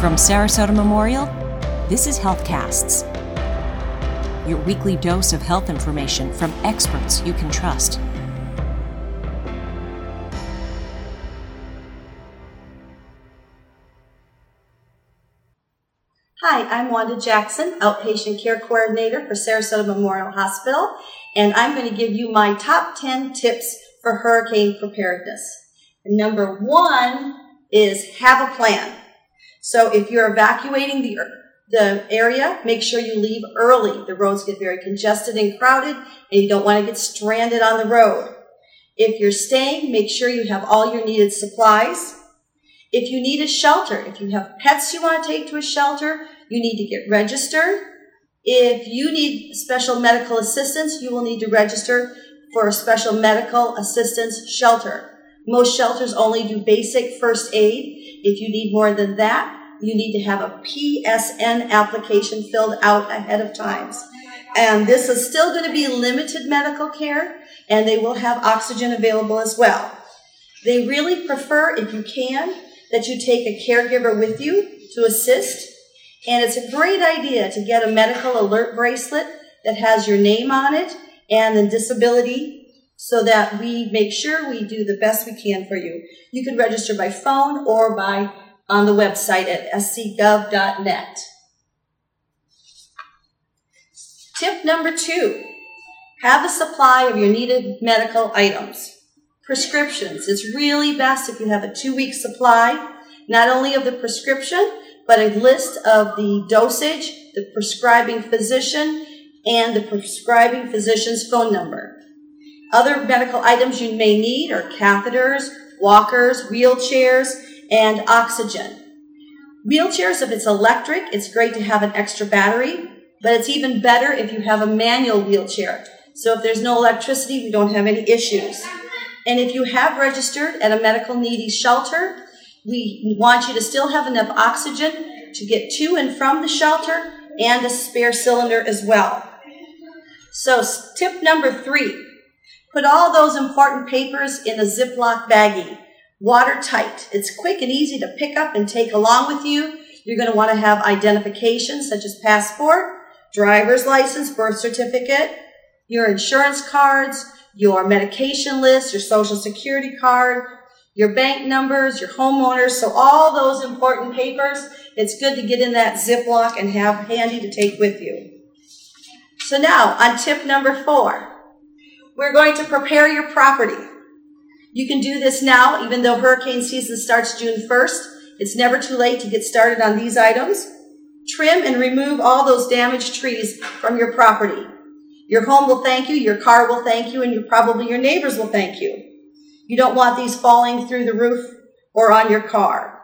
From Sarasota Memorial, this is HealthCasts, your weekly dose of health information from experts you can trust. Hi, I'm Wanda Jackson, Outpatient Care Coordinator for Sarasota Memorial Hospital, and I'm going to give you my top 10 tips for hurricane preparedness. Number one is have a plan. So if you're evacuating the, the area, make sure you leave early. The roads get very congested and crowded, and you don't want to get stranded on the road. If you're staying, make sure you have all your needed supplies. If you need a shelter, if you have pets you want to take to a shelter, you need to get registered. If you need special medical assistance, you will need to register for a special medical assistance shelter. Most shelters only do basic first aid. If you need more than that, you need to have a PSN application filled out ahead of time. And this is still going to be limited medical care, and they will have oxygen available as well. They really prefer, if you can, that you take a caregiver with you to assist. And it's a great idea to get a medical alert bracelet that has your name on it and the disability so that we make sure we do the best we can for you. You can register by phone or by on the website at scgov.net. Tip number two, have a supply of your needed medical items. Prescriptions. It's really best if you have a two week supply, not only of the prescription, but a list of the dosage, the prescribing physician, and the prescribing physician's phone number. Other medical items you may need are catheters, walkers, wheelchairs, and oxygen. Wheelchairs, if it's electric, it's great to have an extra battery, but it's even better if you have a manual wheelchair. So if there's no electricity, we don't have any issues. And if you have registered at a medical needy shelter, we want you to still have enough oxygen to get to and from the shelter and a spare cylinder as well. So tip number three, put all those important papers in a Ziploc baggie watertight. It's quick and easy to pick up and take along with you. You're going to want to have identification such as passport, driver's license, birth certificate, your insurance cards, your medication list, your social security card, your bank numbers, your homeowners. So all those important papers, it's good to get in that Ziploc and have handy to take with you. So now on tip number four, we're going to prepare your property. You can do this now, even though hurricane season starts June 1st. It's never too late to get started on these items. Trim and remove all those damaged trees from your property. Your home will thank you, your car will thank you, and you, probably your neighbors will thank you. You don't want these falling through the roof or on your car.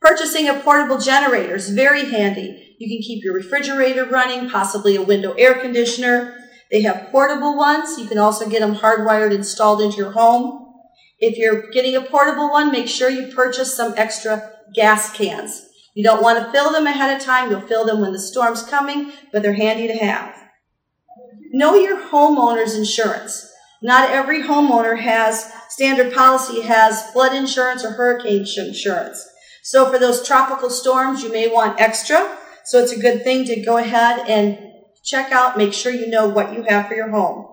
Purchasing a portable generator is very handy. You can keep your refrigerator running, possibly a window air conditioner. They have portable ones. You can also get them hardwired installed into your home. If you're getting a portable one, make sure you purchase some extra gas cans. You don't want to fill them ahead of time. You'll fill them when the storm's coming, but they're handy to have. Know your homeowner's insurance. Not every homeowner has standard policy has flood insurance or hurricane insurance. So for those tropical storms, you may want extra. So it's a good thing to go ahead and check out, make sure you know what you have for your home.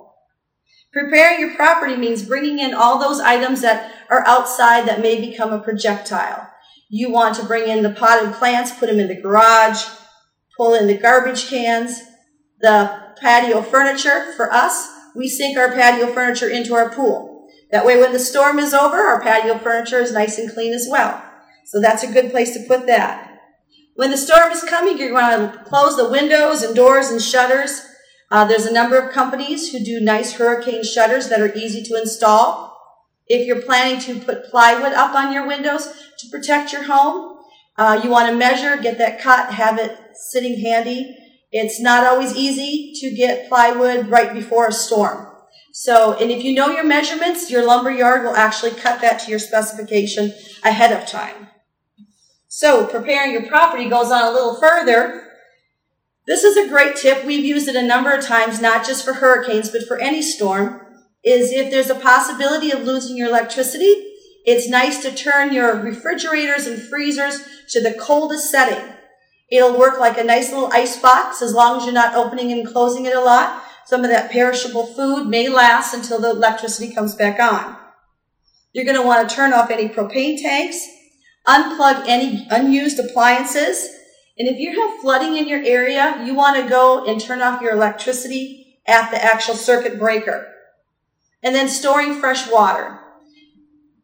Preparing your property means bringing in all those items that are outside that may become a projectile. You want to bring in the potted plants, put them in the garage, pull in the garbage cans, the patio furniture. For us, we sink our patio furniture into our pool. That way, when the storm is over, our patio furniture is nice and clean as well. So that's a good place to put that. When the storm is coming, you're going to close the windows and doors and shutters uh, there's a number of companies who do nice hurricane shutters that are easy to install. If you're planning to put plywood up on your windows to protect your home, uh, you want to measure, get that cut, have it sitting handy. It's not always easy to get plywood right before a storm. So, and if you know your measurements, your lumber yard will actually cut that to your specification ahead of time. So, preparing your property goes on a little further this is a great tip. We've used it a number of times, not just for hurricanes, but for any storm, is if there's a possibility of losing your electricity, It's nice to turn your refrigerators and freezers to the coldest setting. It'll work like a nice little ice box as long as you're not opening and closing it a lot. Some of that perishable food may last until the electricity comes back on. You're going to want to turn off any propane tanks, unplug any unused appliances, and if you have flooding in your area, you want to go and turn off your electricity at the actual circuit breaker. And then storing fresh water.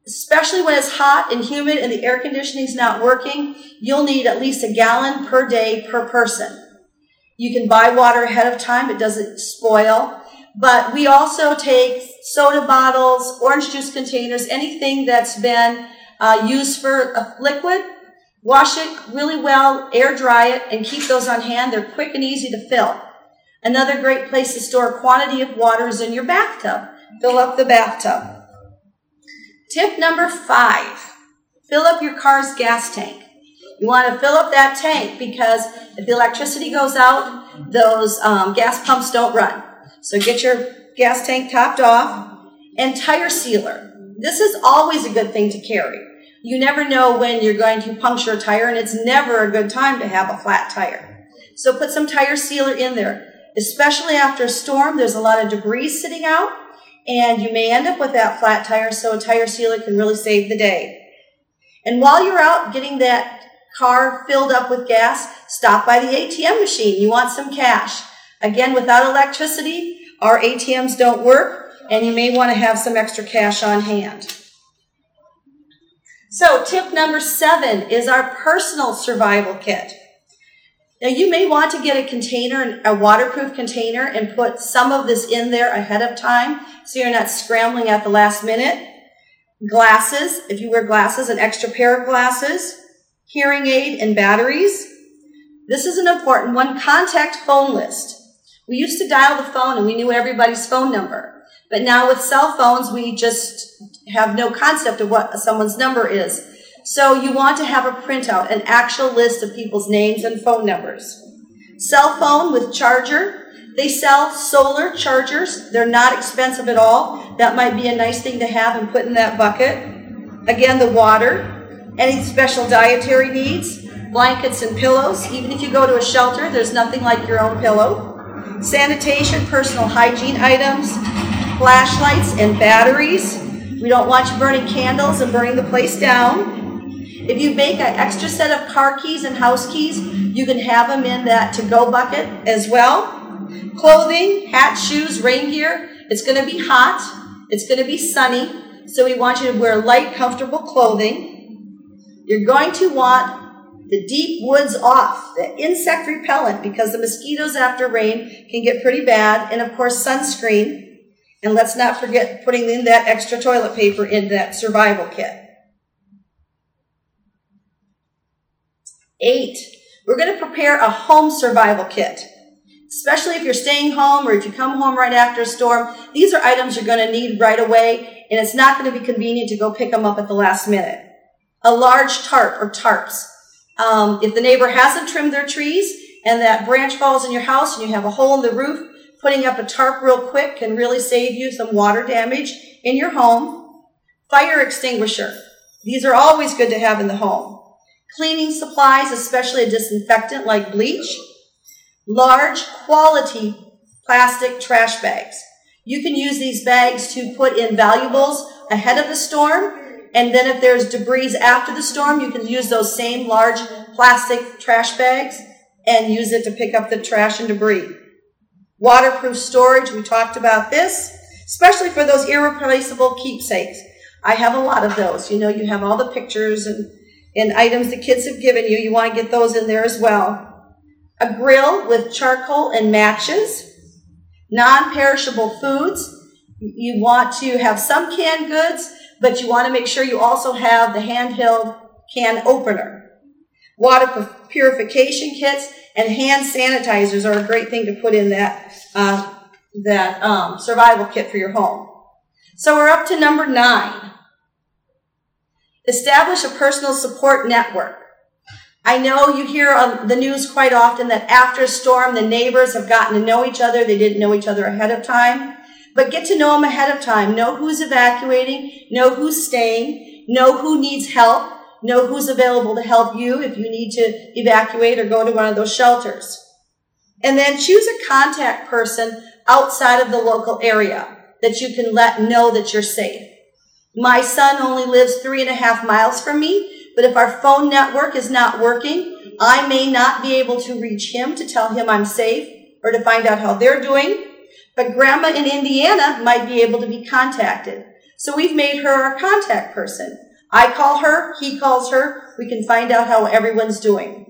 Especially when it's hot and humid and the air conditioning is not working, you'll need at least a gallon per day per person. You can buy water ahead of time. It doesn't spoil. But we also take soda bottles, orange juice containers, anything that's been uh, used for a liquid. Wash it really well, air dry it, and keep those on hand. They're quick and easy to fill. Another great place to store a quantity of water is in your bathtub. Fill up the bathtub. Tip number five fill up your car's gas tank. You want to fill up that tank because if the electricity goes out, those um, gas pumps don't run. So get your gas tank topped off and tire sealer. This is always a good thing to carry. You never know when you're going to puncture a tire and it's never a good time to have a flat tire. So put some tire sealer in there. Especially after a storm, there's a lot of debris sitting out and you may end up with that flat tire so a tire sealer can really save the day. And while you're out getting that car filled up with gas, stop by the ATM machine. You want some cash. Again, without electricity, our ATMs don't work, and you may want to have some extra cash on hand. So, tip number seven is our personal survival kit. Now, you may want to get a container, a waterproof container, and put some of this in there ahead of time so you're not scrambling at the last minute. Glasses, if you wear glasses, an extra pair of glasses hearing aid, and batteries. This is an important one. Contact phone list. We used to dial the phone and we knew everybody's phone number. But now with cell phones, we just have no concept of what someone's number is. So you want to have a printout, an actual list of people's names and phone numbers. Cell phone with charger. They sell solar chargers. They're not expensive at all. That might be a nice thing to have and put in that bucket. Again, the water. Any special dietary needs, blankets and pillows. Even if you go to a shelter, there's nothing like your own pillow. Sanitation, personal hygiene items, flashlights and batteries. We don't want you burning candles and burning the place down. If you make an extra set of car keys and house keys, you can have them in that to go bucket as well. Clothing, hat, shoes, rain gear. It's going to be hot. It's going to be sunny. So we want you to wear light, comfortable clothing. You're going to want the deep woods off, the insect repellent, because the mosquitoes after rain can get pretty bad, and of course, sunscreen. And let's not forget putting in that extra toilet paper in that survival kit. Eight, we're going to prepare a home survival kit. Especially if you're staying home or if you come home right after a storm, these are items you're going to need right away, and it's not going to be convenient to go pick them up at the last minute a large tarp or tarps. Um, if the neighbor hasn't trimmed their trees and that branch falls in your house and you have a hole in the roof, putting up a tarp real quick can really save you some water damage in your home. Fire extinguisher. These are always good to have in the home. Cleaning supplies, especially a disinfectant like bleach. Large quality plastic trash bags. You can use these bags to put in valuables ahead of the storm and then if there's debris after the storm, you can use those same large plastic trash bags and use it to pick up the trash and debris. Waterproof storage, we talked about this, especially for those irreplaceable keepsakes. I have a lot of those. You know, you have all the pictures and, and items the kids have given you. You want to get those in there as well. A grill with charcoal and matches. Non-perishable foods. You want to have some canned goods, but you want to make sure you also have the handheld can opener. Water purification kits and hand sanitizers are a great thing to put in that, uh, that um, survival kit for your home. So we're up to number nine. Establish a personal support network. I know you hear on the news quite often that after a storm, the neighbors have gotten to know each other. They didn't know each other ahead of time. But get to know them ahead of time. Know who's evacuating, know who's staying, know who needs help, know who's available to help you if you need to evacuate or go to one of those shelters. And then choose a contact person outside of the local area that you can let know that you're safe. My son only lives three and a half miles from me, but if our phone network is not working, I may not be able to reach him to tell him I'm safe or to find out how they're doing. But grandma in Indiana might be able to be contacted. So we've made her our contact person. I call her, he calls her, we can find out how everyone's doing.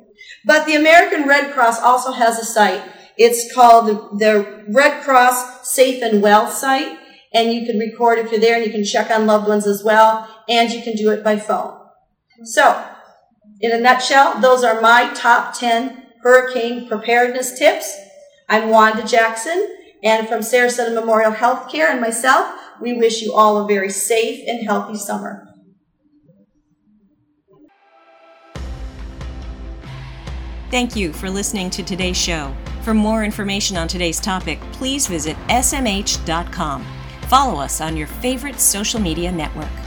But the American Red Cross also has a site. It's called the Red Cross Safe and Well site, and you can record if you're there and you can check on loved ones as well, and you can do it by phone. So, in a nutshell, those are my top 10 hurricane preparedness tips. I'm Wanda Jackson, and from Sarasota Memorial Healthcare and myself, we wish you all a very safe and healthy summer. Thank you for listening to today's show. For more information on today's topic, please visit smh.com. Follow us on your favorite social media network.